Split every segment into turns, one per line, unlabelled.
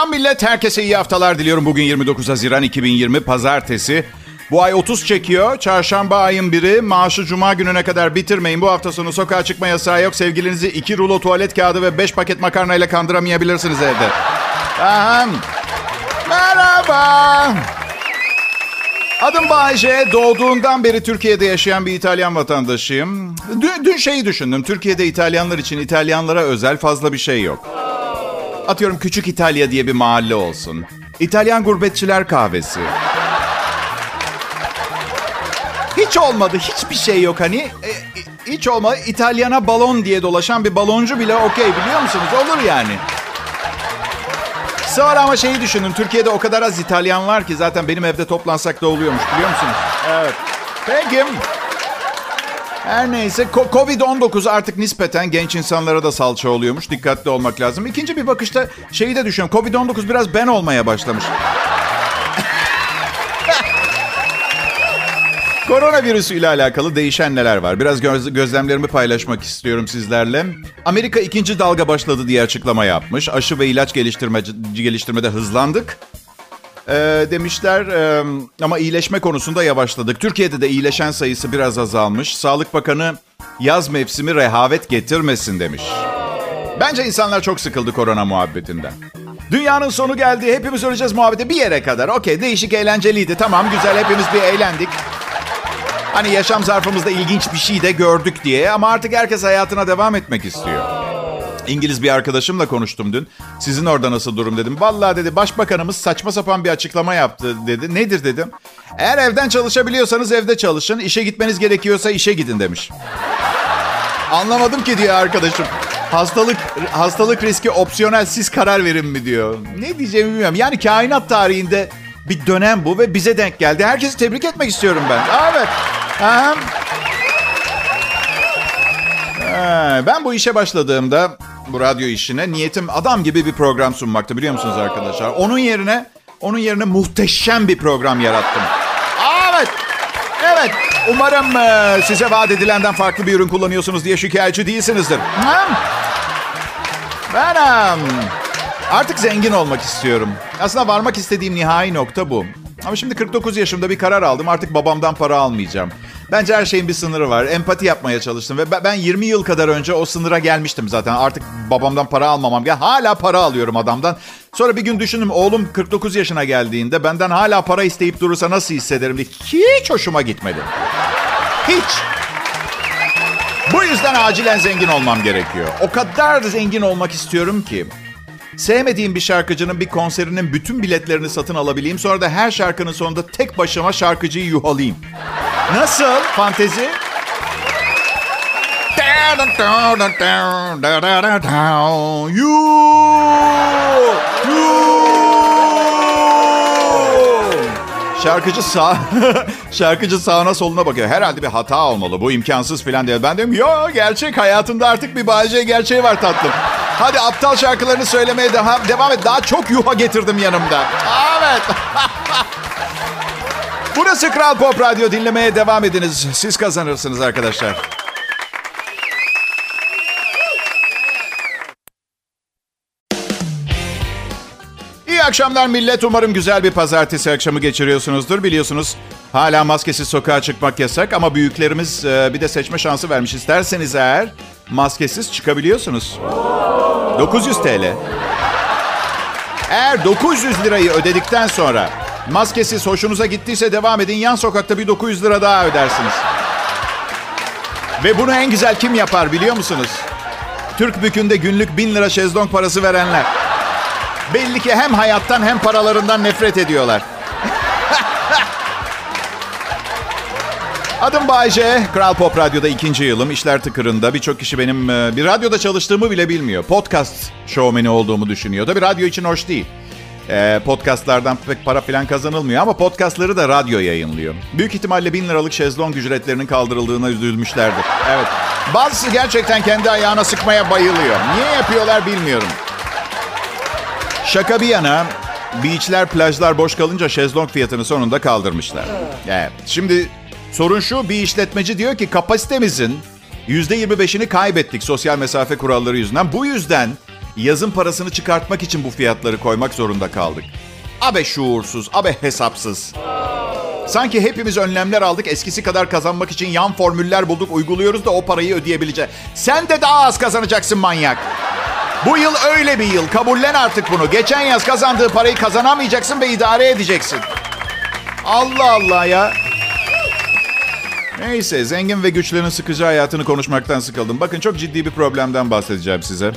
Selam millet, herkese iyi haftalar diliyorum. Bugün 29 Haziran 2020 Pazartesi. Bu ay 30 çekiyor. Çarşamba ayın biri. Maaşı cuma gününe kadar bitirmeyin. Bu hafta sonu sokağa çıkma yasağı yok. Sevgilinizi 2 rulo tuvalet kağıdı ve 5 paket makarnayla kandıramayabilirsiniz evde. Aha. Merhaba. Adım Bayece. Doğduğundan beri Türkiye'de yaşayan bir İtalyan vatandaşıyım. Dün, dün şeyi düşündüm. Türkiye'de İtalyanlar için İtalyanlara özel fazla bir şey yok. Atıyorum Küçük İtalya diye bir mahalle olsun. İtalyan gurbetçiler kahvesi. Hiç olmadı. Hiçbir şey yok hani. E, hiç olmadı. İtalyana balon diye dolaşan bir baloncu bile okey biliyor musunuz? Olur yani. Sonra ama şeyi düşündüm. Türkiye'de o kadar az İtalyan var ki zaten benim evde toplansak da oluyormuş biliyor musunuz? Evet. Peki. Her neyse Covid-19 artık nispeten genç insanlara da salça oluyormuş. Dikkatli olmak lazım. İkinci bir bakışta şeyi de düşünüyorum. Covid-19 biraz ben olmaya başlamış. Koronavirüsü ile alakalı değişen neler var? Biraz göz, gözlemlerimi paylaşmak istiyorum sizlerle. Amerika ikinci dalga başladı diye açıklama yapmış. Aşı ve ilaç geliştirme, geliştirmede hızlandık. Ee, demişler e, ama iyileşme konusunda yavaşladık. Türkiye'de de iyileşen sayısı biraz azalmış. Sağlık Bakanı yaz mevsimi rehavet getirmesin demiş. Bence insanlar çok sıkıldı korona muhabbetinden. Dünyanın sonu geldi, hepimiz öleceğiz muhabbeti bir yere kadar. Okey, değişik, eğlenceliydi. Tamam, güzel, hepimiz bir eğlendik. Hani yaşam zarfımızda ilginç bir şey de gördük diye ama artık herkes hayatına devam etmek istiyor. İngiliz bir arkadaşımla konuştum dün. Sizin orada nasıl durum dedim. Vallahi dedi başbakanımız saçma sapan bir açıklama yaptı dedi. Nedir dedim. Eğer evden çalışabiliyorsanız evde çalışın. İşe gitmeniz gerekiyorsa işe gidin demiş. Anlamadım ki diyor arkadaşım. Hastalık hastalık riski opsiyonel siz karar verin mi diyor. Ne diyeceğimi bilmiyorum. Yani kainat tarihinde bir dönem bu ve bize denk geldi. Herkesi tebrik etmek istiyorum ben. Evet. Aha. Ben bu işe başladığımda bu radyo işine niyetim adam gibi bir program sunmaktı biliyor musunuz arkadaşlar? Onun yerine onun yerine muhteşem bir program yarattım. Evet. Evet. Umarım e, size vaat edilenden farklı bir ürün kullanıyorsunuz diye şikayetçi değilsinizdir. Ben artık zengin olmak istiyorum. Aslında varmak istediğim nihai nokta bu. Ama şimdi 49 yaşımda bir karar aldım. Artık babamdan para almayacağım. Bence her şeyin bir sınırı var. Empati yapmaya çalıştım ve ben 20 yıl kadar önce o sınıra gelmiştim zaten. Artık babamdan para almamam. Ya hala para alıyorum adamdan. Sonra bir gün düşündüm oğlum 49 yaşına geldiğinde benden hala para isteyip durursa nasıl hissederim diye. Hiç hoşuma gitmedi. Hiç. Bu yüzden acilen zengin olmam gerekiyor. O kadar zengin olmak istiyorum ki Sevmediğim bir şarkıcının bir konserinin bütün biletlerini satın alabileyim. Sonra da her şarkının sonunda tek başıma şarkıcıyı yuhalayayım. Nasıl fantezi? Şarkıcı sağ şarkıcı sağına soluna bakıyor. Herhalde bir hata olmalı. Bu imkansız falan diye. Ben diyorum yo gerçek hayatında artık bir Bayece gerçeği var tatlım. Hadi aptal şarkılarını söylemeye devam, devam et. Daha çok yuha getirdim yanımda. Evet. Burası Kral Pop Radyo. Dinlemeye devam ediniz. Siz kazanırsınız arkadaşlar. İyi akşamlar millet. Umarım güzel bir pazartesi akşamı geçiriyorsunuzdur. Biliyorsunuz hala maskesiz sokağa çıkmak yasak ama büyüklerimiz e, bir de seçme şansı vermiş. İsterseniz eğer maskesiz çıkabiliyorsunuz. 900 TL. Eğer 900 lirayı ödedikten sonra maskesiz hoşunuza gittiyse devam edin. Yan sokakta bir 900 lira daha ödersiniz. Ve bunu en güzel kim yapar biliyor musunuz? Türk bükünde günlük 1000 lira şezlong parası verenler. Belli ki hem hayattan hem paralarından nefret ediyorlar. Adım Bayce. Kral Pop Radyo'da ikinci yılım. İşler tıkırında. Birçok kişi benim e, bir radyoda çalıştığımı bile bilmiyor. Podcast şovmeni olduğumu düşünüyor. Tabii radyo için hoş değil. E, podcastlardan pek para falan kazanılmıyor ama podcastları da radyo yayınlıyor. Büyük ihtimalle bin liralık şezlong ücretlerinin kaldırıldığına üzülmüşlerdir. Evet. Bazısı gerçekten kendi ayağına sıkmaya bayılıyor. Niye yapıyorlar bilmiyorum. Şaka bir yana beachler, plajlar boş kalınca şezlong fiyatını sonunda kaldırmışlar. Evet. Şimdi Sorun şu bir işletmeci diyor ki kapasitemizin %25'ini kaybettik sosyal mesafe kuralları yüzünden. Bu yüzden yazın parasını çıkartmak için bu fiyatları koymak zorunda kaldık. Abe şuursuz, abe hesapsız. Sanki hepimiz önlemler aldık. Eskisi kadar kazanmak için yan formüller bulduk, uyguluyoruz da o parayı ödeyebileceğiz. Sen de daha az kazanacaksın manyak. Bu yıl öyle bir yıl. Kabullen artık bunu. Geçen yaz kazandığı parayı kazanamayacaksın ve idare edeceksin. Allah Allah ya. Neyse zengin ve güçlerin sıkıcı hayatını konuşmaktan sıkıldım. Bakın çok ciddi bir problemden bahsedeceğim size.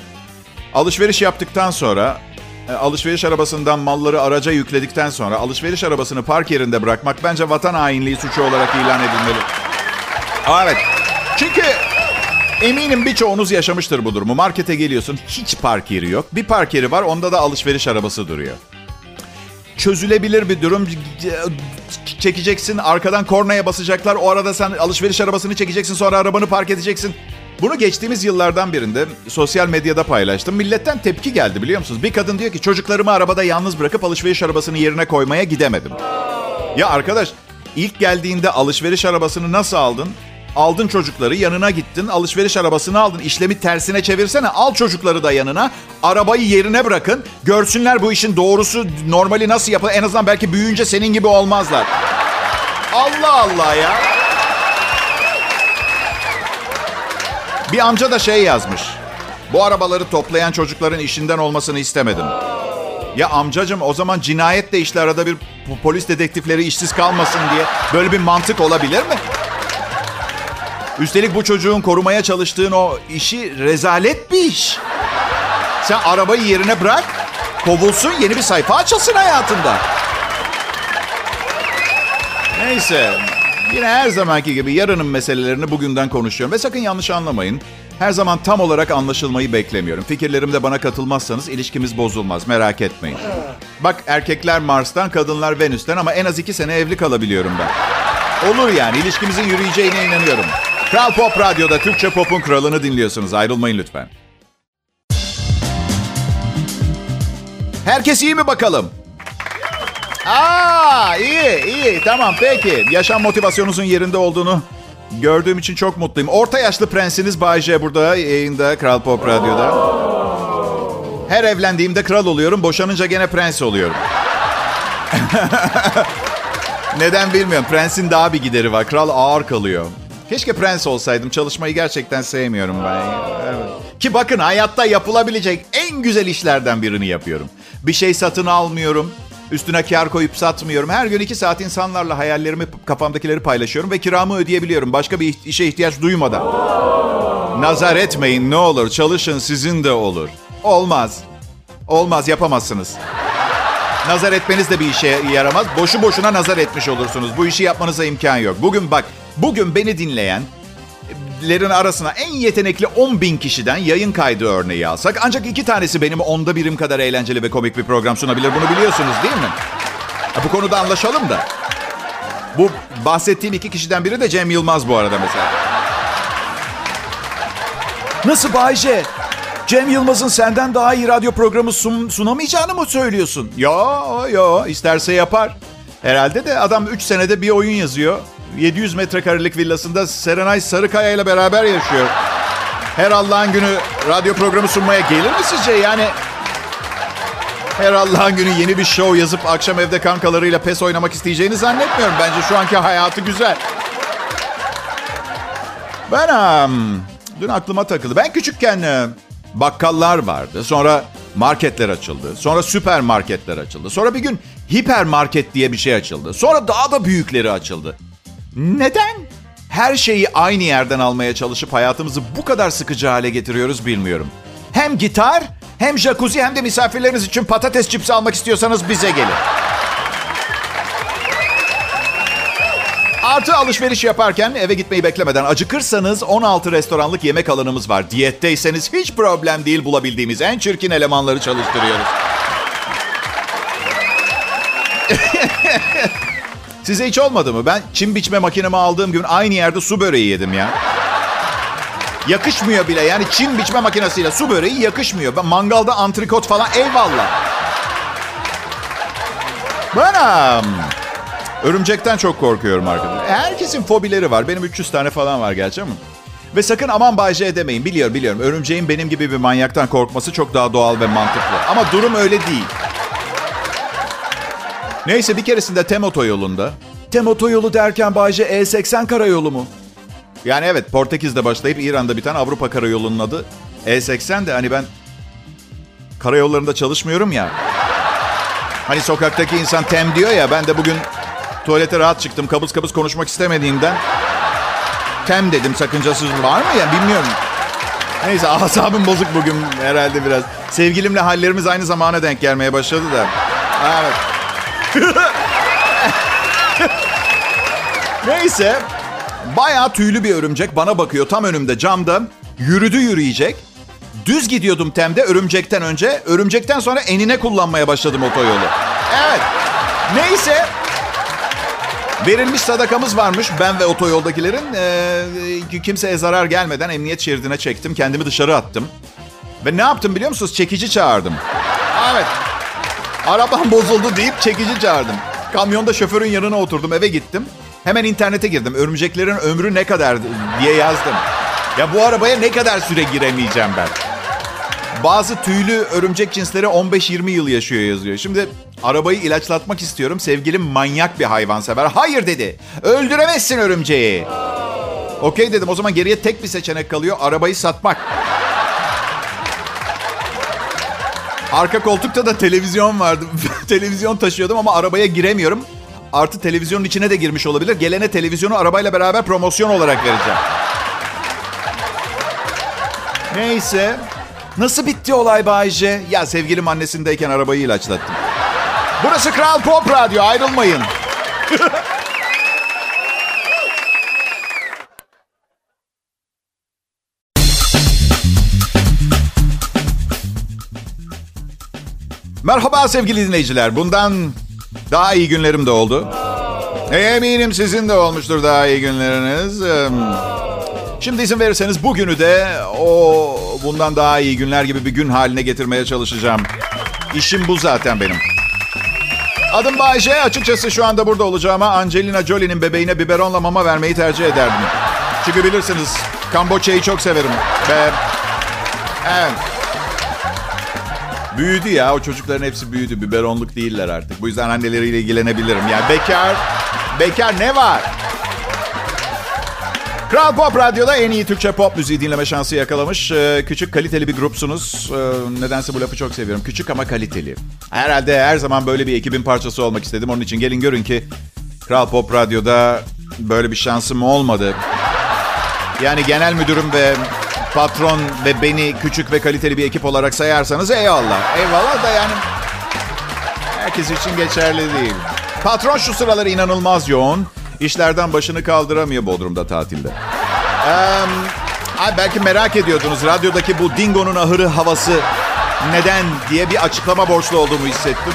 Alışveriş yaptıktan sonra e, alışveriş arabasından malları araca yükledikten sonra alışveriş arabasını park yerinde bırakmak bence vatan hainliği suçu olarak ilan edilmeli. Evet. Çünkü eminim birçoğunuz yaşamıştır bu durumu. Markete geliyorsun hiç park yeri yok. Bir park yeri var onda da alışveriş arabası duruyor. Çözülebilir bir durum. Çekeceksin arkadan kornaya basacaklar. O arada sen alışveriş arabasını çekeceksin sonra arabanı park edeceksin. Bunu geçtiğimiz yıllardan birinde sosyal medyada paylaştım. Milletten tepki geldi biliyor musunuz? Bir kadın diyor ki çocuklarımı arabada yalnız bırakıp alışveriş arabasını yerine koymaya gidemedim. Ya arkadaş ilk geldiğinde alışveriş arabasını nasıl aldın? Aldın çocukları yanına gittin alışveriş arabasını aldın. İşlemi tersine çevirsene al çocukları da yanına. Arabayı yerine bırakın. Görsünler bu işin doğrusu normali nasıl yapılır. En azından belki büyüyünce senin gibi olmazlar. Allah Allah ya. Bir amca da şey yazmış. Bu arabaları toplayan çocukların işinden olmasını istemedim. Ya amcacım o zaman cinayetle işle arada bir polis dedektifleri işsiz kalmasın diye böyle bir mantık olabilir mi? Üstelik bu çocuğun korumaya çalıştığın o işi rezalet bir iş. Sen arabayı yerine bırak, kovulsun, yeni bir sayfa açılsın hayatında. Neyse, yine her zamanki gibi yarının meselelerini bugünden konuşuyorum. Ve sakın yanlış anlamayın. Her zaman tam olarak anlaşılmayı beklemiyorum. Fikirlerimde bana katılmazsanız ilişkimiz bozulmaz, merak etmeyin. Bak erkekler Mars'tan, kadınlar Venüs'ten ama en az iki sene evli kalabiliyorum ben. Olur yani, ilişkimizin yürüyeceğine inanıyorum. Kral Pop Radyo'da Türkçe Pop'un kralını dinliyorsunuz. Ayrılmayın lütfen. Herkes iyi mi bakalım? Aa iyi iyi tamam peki. Yaşam motivasyonunuzun yerinde olduğunu gördüğüm için çok mutluyum. Orta yaşlı prensiniz Bay J burada yayında Kral Pop Radyo'da. Her evlendiğimde kral oluyorum. Boşanınca gene prens oluyorum. Neden bilmiyorum. Prensin daha bir gideri var. Kral ağır kalıyor. Keşke prens olsaydım. Çalışmayı gerçekten sevmiyorum ben. Ki bakın hayatta yapılabilecek en güzel işlerden birini yapıyorum. Bir şey satın almıyorum. Üstüne kar koyup satmıyorum. Her gün iki saat insanlarla hayallerimi, kafamdakileri paylaşıyorum ve kiramı ödeyebiliyorum. Başka bir işe ihtiyaç duymadan. Nazar etmeyin ne olur. Çalışın sizin de olur. Olmaz. Olmaz yapamazsınız. Nazar etmeniz de bir işe yaramaz. Boşu boşuna nazar etmiş olursunuz. Bu işi yapmanıza imkan yok. Bugün bak, bugün beni dinleyen lerin arasına en yetenekli 10 bin kişiden yayın kaydı örneği alsak ancak iki tanesi benim onda birim kadar eğlenceli ve komik bir program sunabilir. Bunu biliyorsunuz değil mi? Bu konuda anlaşalım da. Bu bahsettiğim iki kişiden biri de Cem Yılmaz bu arada mesela. Nasıl Bayce? Cem Yılmaz'ın senden daha iyi radyo programı sun, sunamayacağını mı söylüyorsun? Ya ya isterse yapar. Herhalde de adam 3 senede bir oyun yazıyor. 700 metrekarelik villasında Serenay Sarıkaya ile beraber yaşıyor. Her Allah'ın günü radyo programı sunmaya gelir mi sizce? Yani her Allah'ın günü yeni bir show yazıp akşam evde kankalarıyla pes oynamak isteyeceğini zannetmiyorum. Bence şu anki hayatı güzel. Ben um, dün aklıma takıldı. Ben küçükken bakkallar vardı. Sonra marketler açıldı. Sonra süpermarketler açıldı. Sonra bir gün hipermarket diye bir şey açıldı. Sonra daha da büyükleri açıldı. Neden? Her şeyi aynı yerden almaya çalışıp hayatımızı bu kadar sıkıcı hale getiriyoruz bilmiyorum. Hem gitar, hem jacuzzi hem de misafirleriniz için patates cipsi almak istiyorsanız bize gelin. Artı alışveriş yaparken eve gitmeyi beklemeden acıkırsanız 16 restoranlık yemek alanımız var. Diyetteyseniz hiç problem değil bulabildiğimiz en çirkin elemanları çalıştırıyoruz. Size hiç olmadı mı? Ben çim biçme makinemi aldığım gün aynı yerde su böreği yedim ya. Yakışmıyor bile yani çim biçme makinesiyle su böreği yakışmıyor. Ben mangalda antrikot falan eyvallah. Bana örümcekten çok korkuyorum arkadaşlar. Herkesin fobileri var. Benim 300 tane falan var gerçi ama. Ve sakın aman Bayce demeyin. Biliyorum biliyorum. Örümceğin benim gibi bir manyaktan korkması çok daha doğal ve mantıklı. Ama durum öyle değil. Neyse bir keresinde Tem otoyolunda. Tem otoyolu derken Bayce E80 karayolu mu? Yani evet Portekiz'de başlayıp İran'da biten Avrupa karayolunun adı E80 de hani ben karayollarında çalışmıyorum ya. Hani sokaktaki insan tem diyor ya ben de bugün tuvalete rahat çıktım kabız kabız konuşmak istemediğimden tem dedim sakıncasız var mı ya bilmiyorum. Neyse asabım bozuk bugün herhalde biraz. Sevgilimle hallerimiz aynı zamana denk gelmeye başladı da. Evet. Neyse. Bayağı tüylü bir örümcek bana bakıyor tam önümde camda. Yürüdü yürüyecek. Düz gidiyordum Tem'de örümcekten önce. Örümcekten sonra enine kullanmaya başladım otoyolu. Evet. Neyse. Verilmiş sadakamız varmış ben ve otoyoldakilerin. Ee, kimseye zarar gelmeden emniyet şeridine çektim. Kendimi dışarı attım. Ve ne yaptım biliyor musunuz? Çekici çağırdım. Evet. Arabam bozuldu deyip çekici çağırdım. Kamyonda şoförün yanına oturdum eve gittim. Hemen internete girdim. Örümceklerin ömrü ne kadar diye yazdım. Ya bu arabaya ne kadar süre giremeyeceğim ben? Bazı tüylü örümcek cinsleri 15-20 yıl yaşıyor yazıyor. Şimdi arabayı ilaçlatmak istiyorum. Sevgilim manyak bir hayvansever. Hayır dedi. Öldüremezsin örümceği. Okey dedim. O zaman geriye tek bir seçenek kalıyor. Arabayı satmak. Arka koltukta da televizyon vardı. televizyon taşıyordum ama arabaya giremiyorum. Artı televizyonun içine de girmiş olabilir. Gelene televizyonu arabayla beraber promosyon olarak vereceğim. Neyse. Nasıl bitti olay Bayce? Ya sevgilim annesindeyken arabayı ilaçlattım. Burası Kral Pop Radyo. Ayrılmayın. Merhaba sevgili dinleyiciler. Bundan daha iyi günlerim de oldu. Eminim sizin de olmuştur daha iyi günleriniz. Şimdi izin verirseniz bugünü de o bundan daha iyi günler gibi bir gün haline getirmeye çalışacağım. İşim bu zaten benim. Adım Bayce. Açıkçası şu anda burada olacağıma Angelina Jolie'nin bebeğine biberonla mama vermeyi tercih ederdim. Çünkü bilirsiniz Kamboçya'yı çok severim. Ve evet. Büyüdü ya. O çocukların hepsi büyüdü. Biberonluk değiller artık. Bu yüzden anneleriyle ilgilenebilirim. Yani bekar, bekar ne var? Kral Pop Radyo'da en iyi Türkçe pop müziği dinleme şansı yakalamış. Ee, küçük kaliteli bir grupsunuz. Ee, nedense bu lafı çok seviyorum. Küçük ama kaliteli. Herhalde her zaman böyle bir ekibin parçası olmak istedim. Onun için gelin görün ki Kral Pop Radyo'da böyle bir şansım olmadı. Yani genel müdürüm ve patron ve beni küçük ve kaliteli bir ekip olarak sayarsanız eyvallah. Eyvallah da yani herkes için geçerli değil. Patron şu sıralar inanılmaz yoğun. İşlerden başını kaldıramıyor Bodrum'da tatilde. Ee, belki merak ediyordunuz radyodaki bu dingonun ahırı havası neden diye bir açıklama borçlu olduğumu hissettim.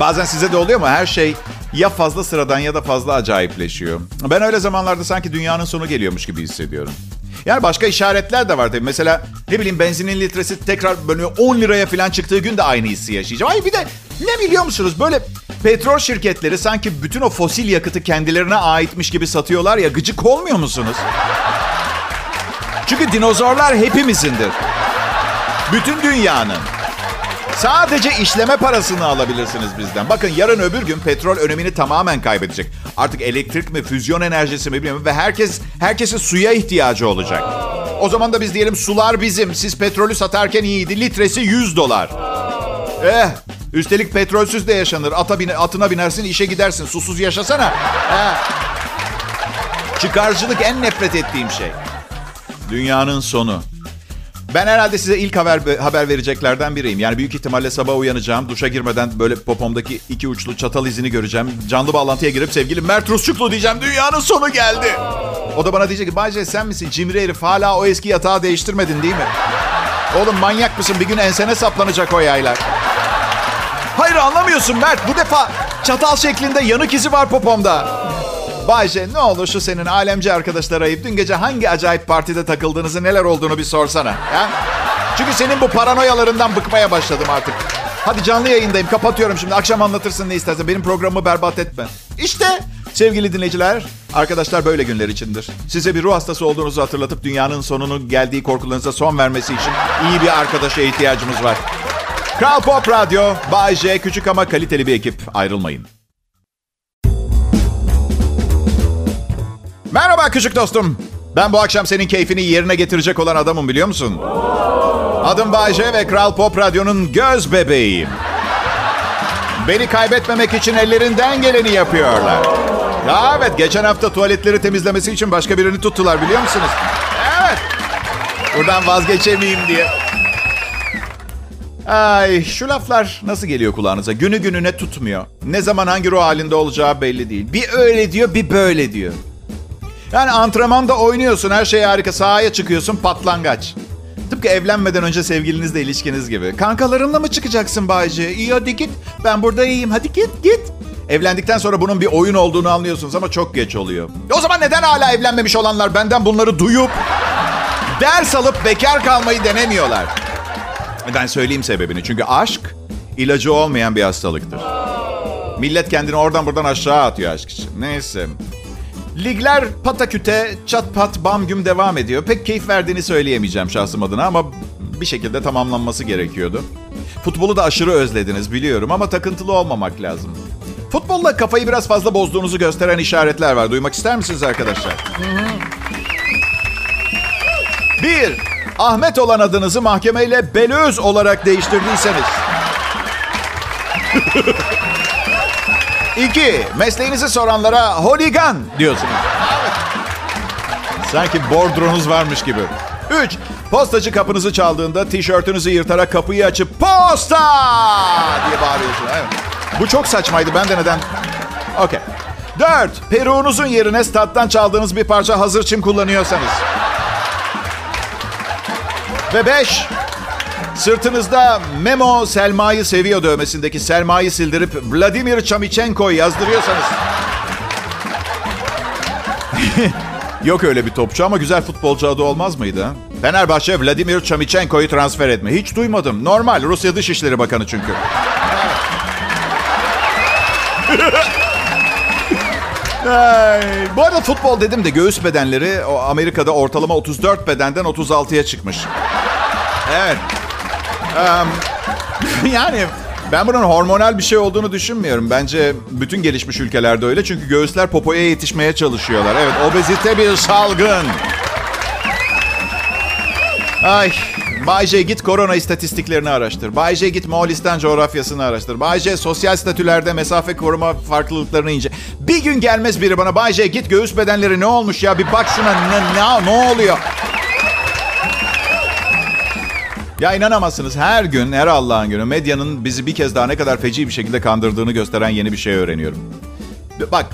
Bazen size de oluyor mu? Her şey ya fazla sıradan ya da fazla acayipleşiyor. Ben öyle zamanlarda sanki dünyanın sonu geliyormuş gibi hissediyorum. Yani başka işaretler de var tabii. Mesela ne bileyim benzinin litresi tekrar böyle 10 liraya falan çıktığı gün de aynı hissi yaşayacağım. Ay bir de ne biliyor musunuz? Böyle petrol şirketleri sanki bütün o fosil yakıtı kendilerine aitmiş gibi satıyorlar ya gıcık olmuyor musunuz? Çünkü dinozorlar hepimizindir. Bütün dünyanın. Sadece işleme parasını alabilirsiniz bizden. Bakın yarın öbür gün petrol önemini tamamen kaybedecek. Artık elektrik mi, füzyon enerjisi mi bilmiyorum ve herkes herkesin suya ihtiyacı olacak. O zaman da biz diyelim sular bizim. Siz petrolü satarken iyiydi. Litresi 100 dolar. Eh, üstelik petrolsüz de yaşanır. Ata bine, atına binersin, işe gidersin. Susuz yaşasana. Eh. Çıkarcılık en nefret ettiğim şey. Dünyanın sonu. Ben herhalde size ilk haber haber vereceklerden biriyim. Yani büyük ihtimalle sabah uyanacağım. Duşa girmeden böyle popomdaki iki uçlu çatal izini göreceğim. Canlı bağlantıya girip sevgili Mert Rusçuklu diyeceğim. Dünyanın sonu geldi. O da bana diyecek ki Bayce sen misin? Cimri herif hala o eski yatağı değiştirmedin değil mi? Oğlum manyak mısın? Bir gün ensene saplanacak o yaylar. Hayır anlamıyorsun Mert. Bu defa çatal şeklinde yanık izi var popomda. Bayce ne olur şu senin alemci arkadaşlar ayıp. Dün gece hangi acayip partide takıldığınızı neler olduğunu bir sorsana. Ya? Çünkü senin bu paranoyalarından bıkmaya başladım artık. Hadi canlı yayındayım kapatıyorum şimdi. Akşam anlatırsın ne istersen. Benim programımı berbat etme. İşte Sevgili dinleyiciler, arkadaşlar böyle günler içindir. Size bir ruh hastası olduğunuzu hatırlatıp dünyanın sonunun geldiği korkularınıza son vermesi için iyi bir arkadaşa ihtiyacımız var. Kral Pop Radyo, Bay J, küçük ama kaliteli bir ekip. Ayrılmayın. Merhaba küçük dostum. Ben bu akşam senin keyfini yerine getirecek olan adamım biliyor musun? Adım Bayce ve Kral Pop Radyo'nun göz bebeğiyim. Beni kaybetmemek için ellerinden geleni yapıyorlar. Ya evet, geçen hafta tuvaletleri temizlemesi için başka birini tuttular biliyor musunuz? Evet. Buradan vazgeçemeyeyim diye. Ay şu laflar nasıl geliyor kulağınıza? Günü gününe tutmuyor. Ne zaman hangi ruh halinde olacağı belli değil. Bir öyle diyor, bir böyle diyor. Yani antrenmanda oynuyorsun, her şey harika. Sahaya çıkıyorsun, patlangaç. Tıpkı evlenmeden önce sevgilinizle ilişkiniz gibi. Kankalarınla mı çıkacaksın Bayce? İyi hadi git. Ben burada iyiyim. Hadi git git. Evlendikten sonra bunun bir oyun olduğunu anlıyorsunuz ama çok geç oluyor. O zaman neden hala evlenmemiş olanlar benden bunları duyup ders alıp bekar kalmayı denemiyorlar? Ben söyleyeyim sebebini. Çünkü aşk ilacı olmayan bir hastalıktır. Millet kendini oradan buradan aşağı atıyor aşk için. Neyse. Ligler pataküte, çat pat bam güm devam ediyor. Pek keyif verdiğini söyleyemeyeceğim şahsım adına ama bir şekilde tamamlanması gerekiyordu. Futbolu da aşırı özlediniz biliyorum ama takıntılı olmamak lazım. Futbolla kafayı biraz fazla bozduğunuzu gösteren işaretler var. Duymak ister misiniz arkadaşlar? Bir, Ahmet olan adınızı mahkemeyle Belöz olarak değiştirdiyseniz. İki, mesleğinizi soranlara holigan diyorsunuz. Sanki bordronuz varmış gibi. Üç, postacı kapınızı çaldığında tişörtünüzü yırtarak kapıyı açıp posta diye bağırıyorsunuz. Evet. Bu çok saçmaydı. Ben de neden... Okey. Dört, peruğunuzun yerine stat'tan çaldığınız bir parça hazır çim kullanıyorsanız. Ve beş, Sırtınızda Memo Selma'yı seviyor dövmesindeki Selma'yı sildirip Vladimir Chamichenko'yu yazdırıyorsanız. Yok öyle bir topçu ama güzel futbolcu adı olmaz mıydı? Fenerbahçe Vladimir Chamichenko'yu transfer etme. Hiç duymadım. Normal. Rusya Dışişleri Bakanı çünkü. Bu arada futbol dedim de göğüs bedenleri Amerika'da ortalama 34 bedenden 36'ya çıkmış. Evet. Yani ben bunun hormonal bir şey olduğunu düşünmüyorum. Bence bütün gelişmiş ülkelerde öyle. Çünkü göğüsler popoya yetişmeye çalışıyorlar. Evet, obezite bir salgın. Ay, Bay J git korona istatistiklerini araştır. Bay J git Moğolistan coğrafyasını araştır. Bay J sosyal statülerde mesafe koruma farklılıklarını ince. Bir gün gelmez biri bana Bay J git göğüs bedenleri ne olmuş ya bir bak şuna ne, ne, ne oluyor? Ya inanamazsınız her gün, her Allah'ın günü medyanın bizi bir kez daha ne kadar feci bir şekilde kandırdığını gösteren yeni bir şey öğreniyorum. Bak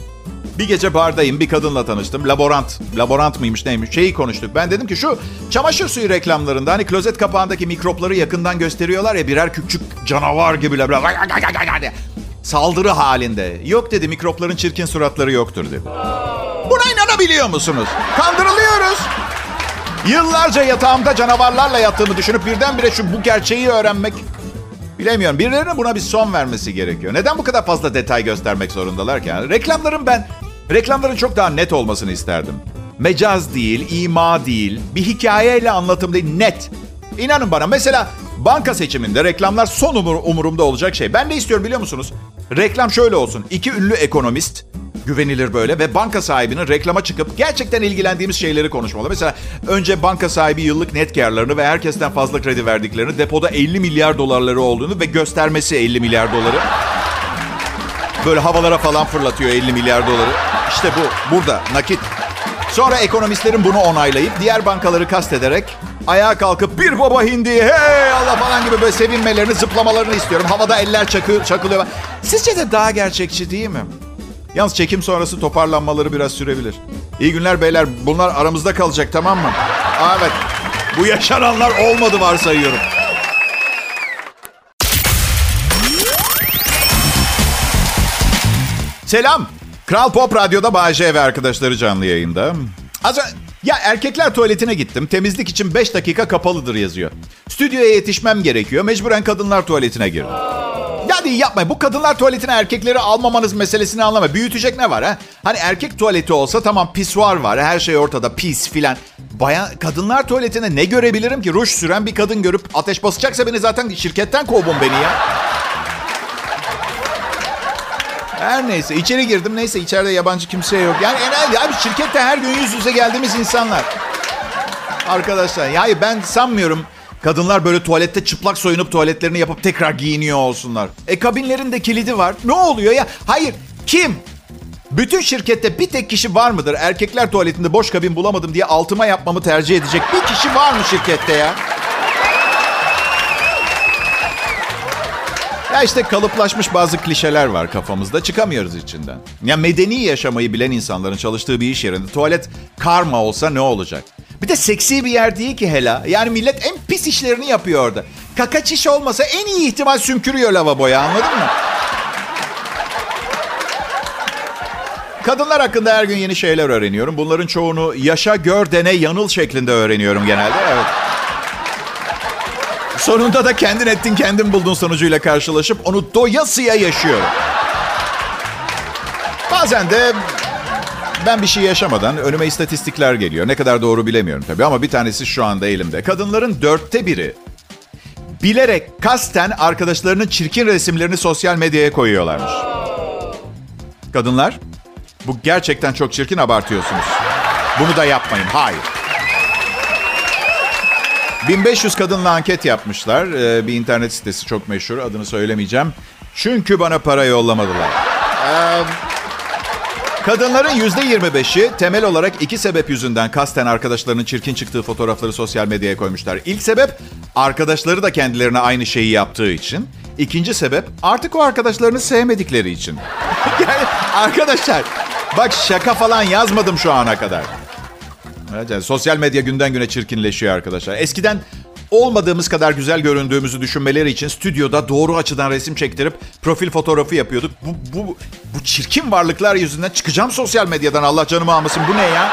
bir gece bardayım bir kadınla tanıştım. Laborant. Laborant mıymış neymiş şeyi konuştuk. Ben dedim ki şu çamaşır suyu reklamlarında hani klozet kapağındaki mikropları yakından gösteriyorlar ya birer küçük canavar gibi. Saldırı halinde. Yok dedi mikropların çirkin suratları yoktur dedi. Buna inanabiliyor musunuz? Kandırılıyoruz. Yıllarca yatağımda canavarlarla yattığımı düşünüp birdenbire şu bu gerçeği öğrenmek... Bilemiyorum. Birilerinin buna bir son vermesi gerekiyor. Neden bu kadar fazla detay göstermek zorundalar ki? Yani reklamların ben... Reklamların çok daha net olmasını isterdim. Mecaz değil, ima değil, bir hikayeyle anlatım değil, net. İnanın bana mesela banka seçiminde reklamlar son umur, umurumda olacak şey. Ben de istiyorum biliyor musunuz? Reklam şöyle olsun. İki ünlü ekonomist güvenilir böyle ve banka sahibinin reklama çıkıp gerçekten ilgilendiğimiz şeyleri konuşmalı. Mesela önce banka sahibi yıllık net karlarını ve herkesten fazla kredi verdiklerini, depoda 50 milyar dolarları olduğunu ve göstermesi 50 milyar doları. Böyle havalara falan fırlatıyor 50 milyar doları. İşte bu, burada nakit. Sonra ekonomistlerin bunu onaylayıp diğer bankaları kastederek ayağa kalkıp bir baba hindi hey Allah falan gibi böyle sevinmelerini zıplamalarını istiyorum. Havada eller çakı, çakılıyor. Sizce de daha gerçekçi değil mi? Yalnız çekim sonrası toparlanmaları biraz sürebilir. İyi günler beyler. Bunlar aramızda kalacak tamam mı? Evet. Bu yaşananlar olmadı varsayıyorum. Selam. Kral Pop Radyo'da Bağcay ve arkadaşları canlı yayında. Az ya erkekler tuvaletine gittim. Temizlik için 5 dakika kapalıdır yazıyor. Stüdyoya yetişmem gerekiyor. Mecburen kadınlar tuvaletine girdim. Hadi yapmayın. Bu kadınlar tuvaletine erkekleri almamanız meselesini anlama. Büyütecek ne var ha? Hani erkek tuvaleti olsa tamam pisuar var. Her şey ortada pis filan. Bayan kadınlar tuvaletine ne görebilirim ki? Ruj süren bir kadın görüp ateş basacaksa beni zaten şirketten kovun beni ya. Her neyse içeri girdim. Neyse içeride yabancı kimse yok. Yani herhalde abi şirkette her gün yüz yüze geldiğimiz insanlar. Arkadaşlar yani ben sanmıyorum kadınlar böyle tuvalette çıplak soyunup tuvaletlerini yapıp tekrar giyiniyor olsunlar. E kabinlerin de kilidi var. Ne oluyor ya? Hayır kim? Bütün şirkette bir tek kişi var mıdır? Erkekler tuvaletinde boş kabin bulamadım diye altıma yapmamı tercih edecek bir kişi var mı şirkette ya? Ya işte kalıplaşmış bazı klişeler var kafamızda. Çıkamıyoruz içinden. Ya medeni yaşamayı bilen insanların çalıştığı bir iş yerinde tuvalet karma olsa ne olacak? Bir de seksi bir yer değil ki hela. Yani millet en pis işlerini yapıyor orada. Kaka çiş olmasa en iyi ihtimal sümkürüyor lavaboya anladın mı? Kadınlar hakkında her gün yeni şeyler öğreniyorum. Bunların çoğunu yaşa, gör, dene, yanıl şeklinde öğreniyorum genelde. Evet. Sonunda da kendin ettin kendin buldun sonucuyla karşılaşıp onu doyasıya yaşıyorum. Bazen de ben bir şey yaşamadan önüme istatistikler geliyor. Ne kadar doğru bilemiyorum tabii ama bir tanesi şu anda elimde. Kadınların dörtte biri bilerek kasten arkadaşlarının çirkin resimlerini sosyal medyaya koyuyorlarmış. Kadınlar bu gerçekten çok çirkin abartıyorsunuz. Bunu da yapmayın. Hayır. 1500 kadınla anket yapmışlar. Ee, bir internet sitesi çok meşhur. Adını söylemeyeceğim. Çünkü bana para yollamadılar. Ee, kadınların %25'i temel olarak iki sebep yüzünden kasten arkadaşlarının çirkin çıktığı fotoğrafları sosyal medyaya koymuşlar. İlk sebep arkadaşları da kendilerine aynı şeyi yaptığı için. İkinci sebep artık o arkadaşlarını sevmedikleri için. yani arkadaşlar bak şaka falan yazmadım şu ana kadar. Evet, yani sosyal medya günden güne çirkinleşiyor arkadaşlar. Eskiden olmadığımız kadar güzel göründüğümüzü düşünmeleri için stüdyoda doğru açıdan resim çektirip profil fotoğrafı yapıyorduk. Bu, bu, bu çirkin varlıklar yüzünden çıkacağım sosyal medyadan Allah canımı almasın. Bu ne ya?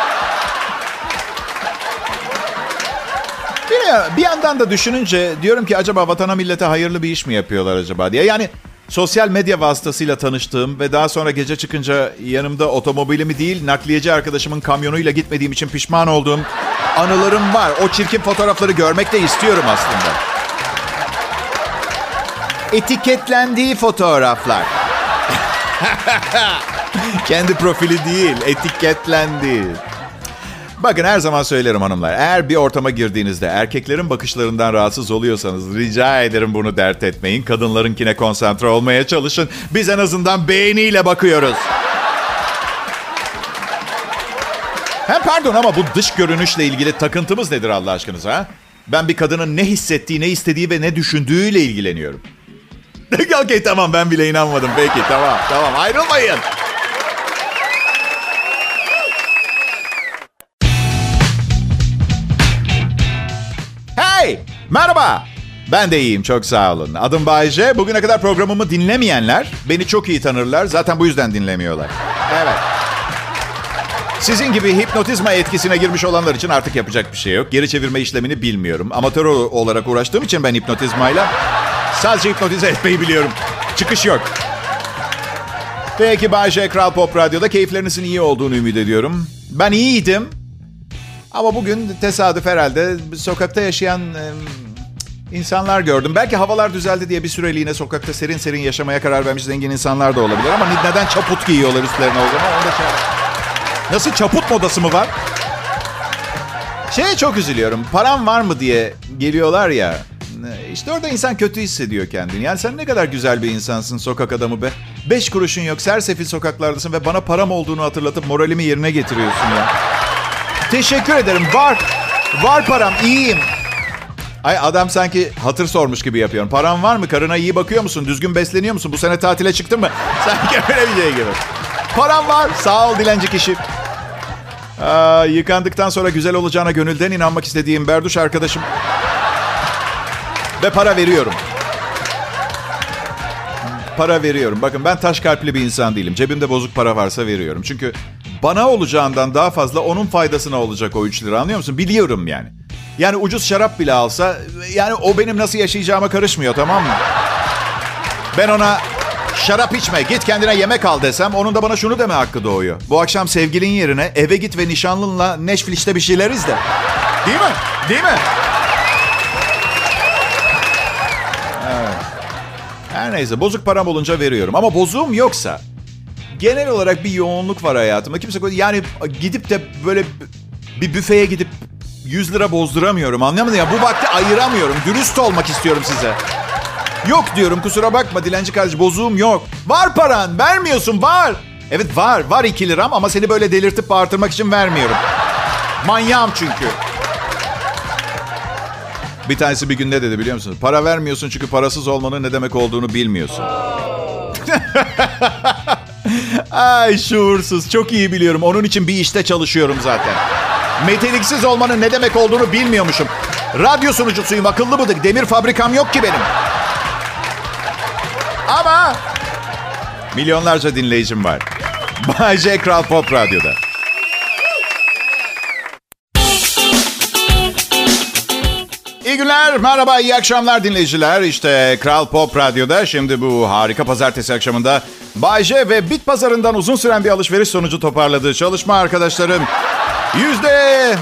Bir, bir yandan da düşününce diyorum ki acaba vatana millete hayırlı bir iş mi yapıyorlar acaba diye. Yani sosyal medya vasıtasıyla tanıştığım ve daha sonra gece çıkınca yanımda otomobilimi değil nakliyeci arkadaşımın kamyonuyla gitmediğim için pişman olduğum anılarım var. O çirkin fotoğrafları görmek de istiyorum aslında. Etiketlendiği fotoğraflar. Kendi profili değil, etiketlendiği. Bakın her zaman söylerim hanımlar. Eğer bir ortama girdiğinizde erkeklerin bakışlarından rahatsız oluyorsanız rica ederim bunu dert etmeyin. Kadınlarınkine konsantre olmaya çalışın. Biz en azından beğeniyle bakıyoruz. Hem pardon ama bu dış görünüşle ilgili takıntımız nedir Allah aşkınıza? Ha? Ben bir kadının ne hissettiği, ne istediği ve ne düşündüğüyle ilgileniyorum. Okey tamam ben bile inanmadım. Peki tamam tamam ayrılmayın. Hey! Merhaba! Ben de iyiyim, çok sağ olun. Adım Bayce. Bugüne kadar programımı dinlemeyenler beni çok iyi tanırlar. Zaten bu yüzden dinlemiyorlar. Evet. Sizin gibi hipnotizma etkisine girmiş olanlar için artık yapacak bir şey yok. Geri çevirme işlemini bilmiyorum. Amatör olarak uğraştığım için ben hipnotizmayla sadece hipnotize etmeyi biliyorum. Çıkış yok. Peki Bayce Kral Pop Radyo'da keyiflerinizin iyi olduğunu ümit ediyorum. Ben iyiydim. Ama bugün tesadüf herhalde sokakta yaşayan e, insanlar gördüm. Belki havalar düzeldi diye bir süreliğine sokakta serin serin yaşamaya karar vermiş zengin insanlar da olabilir. Ama neden çaput giyiyorlar üstlerine o zaman? Onu da şey... Nasıl çaput modası mı var? Şeye çok üzülüyorum. Param var mı diye geliyorlar ya. İşte orada insan kötü hissediyor kendini. Yani sen ne kadar güzel bir insansın sokak adamı be. Beş kuruşun yok, sersefil sokaklardasın ve bana param olduğunu hatırlatıp moralimi yerine getiriyorsun ya. Teşekkür ederim. Var. Var param. İyiyim. Ay adam sanki hatır sormuş gibi yapıyorum. Param var mı? Karına iyi bakıyor musun? Düzgün besleniyor musun? Bu sene tatile çıktın mı? Sanki öyle bir şey gibi. Param var. Sağ ol dilenci kişi. Aa, yıkandıktan sonra güzel olacağına gönülden inanmak istediğim Berduş arkadaşım. Ve para veriyorum. Para veriyorum. Bakın ben taş kalpli bir insan değilim. Cebimde bozuk para varsa veriyorum. Çünkü bana olacağından daha fazla onun faydasına olacak o 3 lira anlıyor musun? Biliyorum yani. Yani ucuz şarap bile alsa yani o benim nasıl yaşayacağıma karışmıyor tamam mı? Ben ona şarap içme, git kendine yemek al desem onun da bana şunu deme hakkı doğuyor. Bu akşam sevgilin yerine eve git ve nişanlınla Netflix'te bir şeyler izle. Değil mi? Değil mi? Evet. Her neyse bozuk param olunca veriyorum. Ama bozuğum yoksa genel olarak bir yoğunluk var hayatımda. Kimse yani gidip de böyle bir büfeye gidip 100 lira bozduramıyorum anlamadın ya. Bu vakti ayıramıyorum. Dürüst olmak istiyorum size. Yok diyorum kusura bakma dilenci kardeş bozuğum yok. Var paran vermiyorsun var. Evet var var 2 liram ama seni böyle delirtip bağırtırmak için vermiyorum. Manyağım çünkü. Bir tanesi bir günde dedi biliyor musunuz? Para vermiyorsun çünkü parasız olmanın ne demek olduğunu bilmiyorsun. Ay şuursuz. Çok iyi biliyorum. Onun için bir işte çalışıyorum zaten. Meteliksiz olmanın ne demek olduğunu bilmiyormuşum. Radyo sunucusuyum. Akıllı bıdık. Demir fabrikam yok ki benim. Ama milyonlarca dinleyicim var. Bay J. Kral Pop Radyo'da. İyi günler, merhaba, iyi akşamlar dinleyiciler. İşte Kral Pop Radyo'da şimdi bu harika pazartesi akşamında Bay J ve Bit Pazarından uzun süren bir alışveriş sonucu toparladığı çalışma arkadaşlarım yüzde...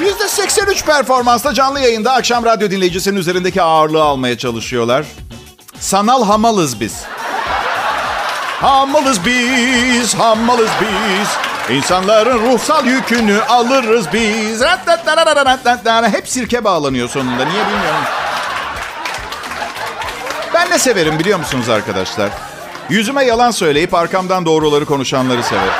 Yüzde 83 performansla canlı yayında akşam radyo dinleyicisinin üzerindeki ağırlığı almaya çalışıyorlar. Sanal hamalız biz. Hamalız biz, hamalız biz. İnsanların ruhsal yükünü alırız biz. Hep sirke bağlanıyor sonunda. Niye bilmiyorum. Ben ne severim biliyor musunuz arkadaşlar? Yüzüme yalan söyleyip arkamdan doğruları konuşanları severim.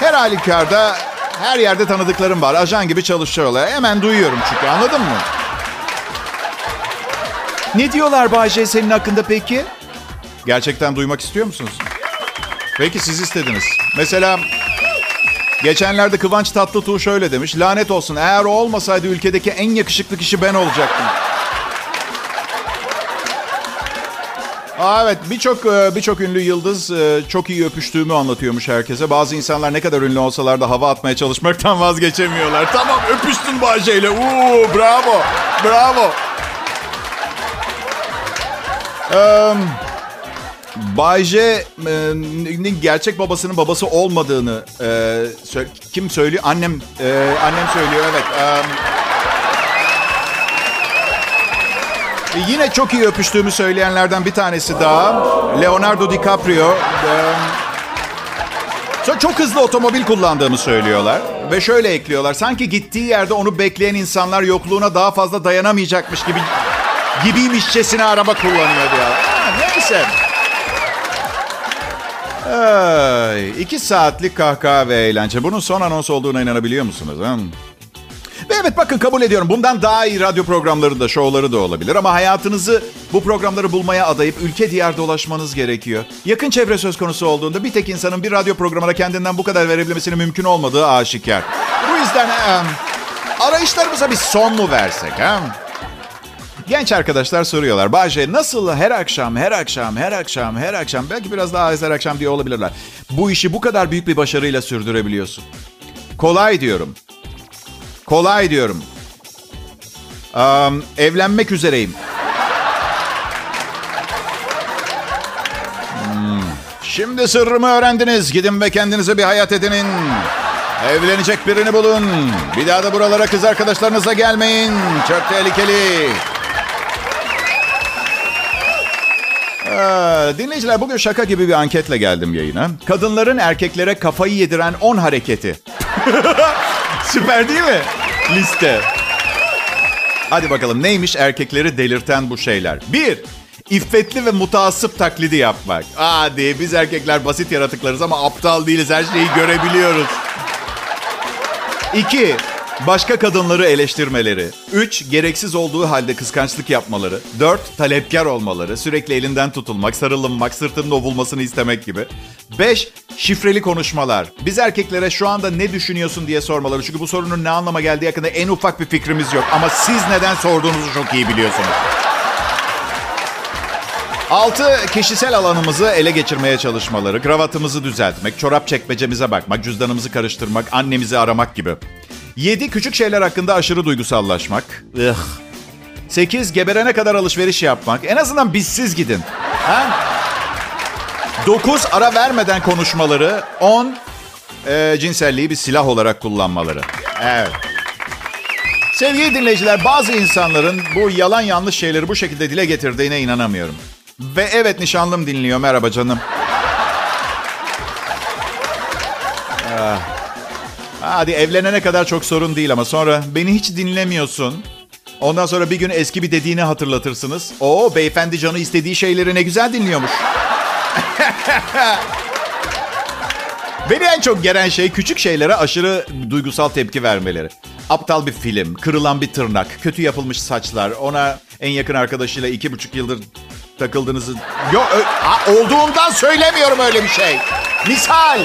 Her halükarda her yerde tanıdıklarım var. Ajan gibi çalışıyorlar. Hemen duyuyorum çünkü anladın mı? Ne diyorlar Bayce senin hakkında peki? Gerçekten duymak istiyor musunuz? Peki siz istediniz. Mesela geçenlerde Kıvanç Tatlıtuğ şöyle demiş. Lanet olsun eğer o olmasaydı ülkedeki en yakışıklı kişi ben olacaktım. Aa, evet birçok birçok ünlü yıldız çok iyi öpüştüğümü anlatıyormuş herkese. Bazı insanlar ne kadar ünlü olsalar da hava atmaya çalışmaktan vazgeçemiyorlar. Tamam öpüştün Bahçe ile. Uuu bravo. Bravo. Um, Bayce'nin gerçek babasının babası olmadığını e, sö- kim söylüyor? Annem e, annem söylüyor evet. Um, yine çok iyi öpüştüğümü söyleyenlerden bir tanesi daha. Leonardo DiCaprio. Um, çok hızlı otomobil kullandığımı söylüyorlar. Ve şöyle ekliyorlar. Sanki gittiği yerde onu bekleyen insanlar yokluğuna daha fazla dayanamayacakmış gibi gibiymişçesine araba kullanıyor diyorlar. Ha, neyse. Ay, iki saatlik kahkaha ve eğlence. Bunun son anons olduğuna inanabiliyor musunuz? He? Ve evet bakın kabul ediyorum. Bundan daha iyi radyo programları da, şovları da olabilir. Ama hayatınızı bu programları bulmaya adayıp ülke diyar dolaşmanız gerekiyor. Yakın çevre söz konusu olduğunda bir tek insanın bir radyo programına kendinden bu kadar verebilmesinin mümkün olmadığı aşikar. Bu yüzden e, arayışlarımıza bir son mu versek? He? Genç arkadaşlar soruyorlar. Bahçe nasıl her akşam, her akşam, her akşam, her akşam, belki biraz daha az her akşam diye olabilirler. Bu işi bu kadar büyük bir başarıyla sürdürebiliyorsun. Kolay diyorum. Kolay diyorum. Um, evlenmek üzereyim. Hmm. Şimdi sırrımı öğrendiniz. Gidin ve kendinize bir hayat edinin. Evlenecek birini bulun. Bir daha da buralara kız arkadaşlarınızla gelmeyin. Çok tehlikeli. Dinleyiciler bugün şaka gibi bir anketle geldim yayına. Kadınların erkeklere kafayı yediren 10 hareketi. Süper değil mi? Liste. Hadi bakalım neymiş erkekleri delirten bu şeyler? Bir, iffetli ve mutasip taklidi yapmak. Hadi biz erkekler basit yaratıklarız ama aptal değiliz. Her şeyi görebiliyoruz. İki, başka kadınları eleştirmeleri. Üç, gereksiz olduğu halde kıskançlık yapmaları. Dört, talepkar olmaları. Sürekli elinden tutulmak, sarılınmak, sırtının ovulmasını istemek gibi. Beş, şifreli konuşmalar. Biz erkeklere şu anda ne düşünüyorsun diye sormaları. Çünkü bu sorunun ne anlama geldiği hakkında en ufak bir fikrimiz yok. Ama siz neden sorduğunuzu çok iyi biliyorsunuz. Altı, kişisel alanımızı ele geçirmeye çalışmaları, kravatımızı düzeltmek, çorap çekmecemize bakmak, cüzdanımızı karıştırmak, annemizi aramak gibi. Yedi, küçük şeyler hakkında aşırı duygusallaşmak. Ih. 8 geberene kadar alışveriş yapmak. En azından bizsiz gidin. Ha? 9 ara vermeden konuşmaları. 10 e, cinselliği bir silah olarak kullanmaları. Evet. Sevgili dinleyiciler bazı insanların bu yalan yanlış şeyleri bu şekilde dile getirdiğine inanamıyorum. Ve evet nişanlım dinliyor. Merhaba canım. Ah. Hadi evlenene kadar çok sorun değil ama sonra beni hiç dinlemiyorsun. Ondan sonra bir gün eski bir dediğini hatırlatırsınız. O beyefendi canı istediği şeyleri ne güzel dinliyormuş. Beni en çok gelen şey küçük şeylere aşırı duygusal tepki vermeleri. Aptal bir film, kırılan bir tırnak, kötü yapılmış saçlar, ona en yakın arkadaşıyla iki buçuk yıldır takıldığınızı... Yok, olduğundan söylemiyorum öyle bir şey. Misal.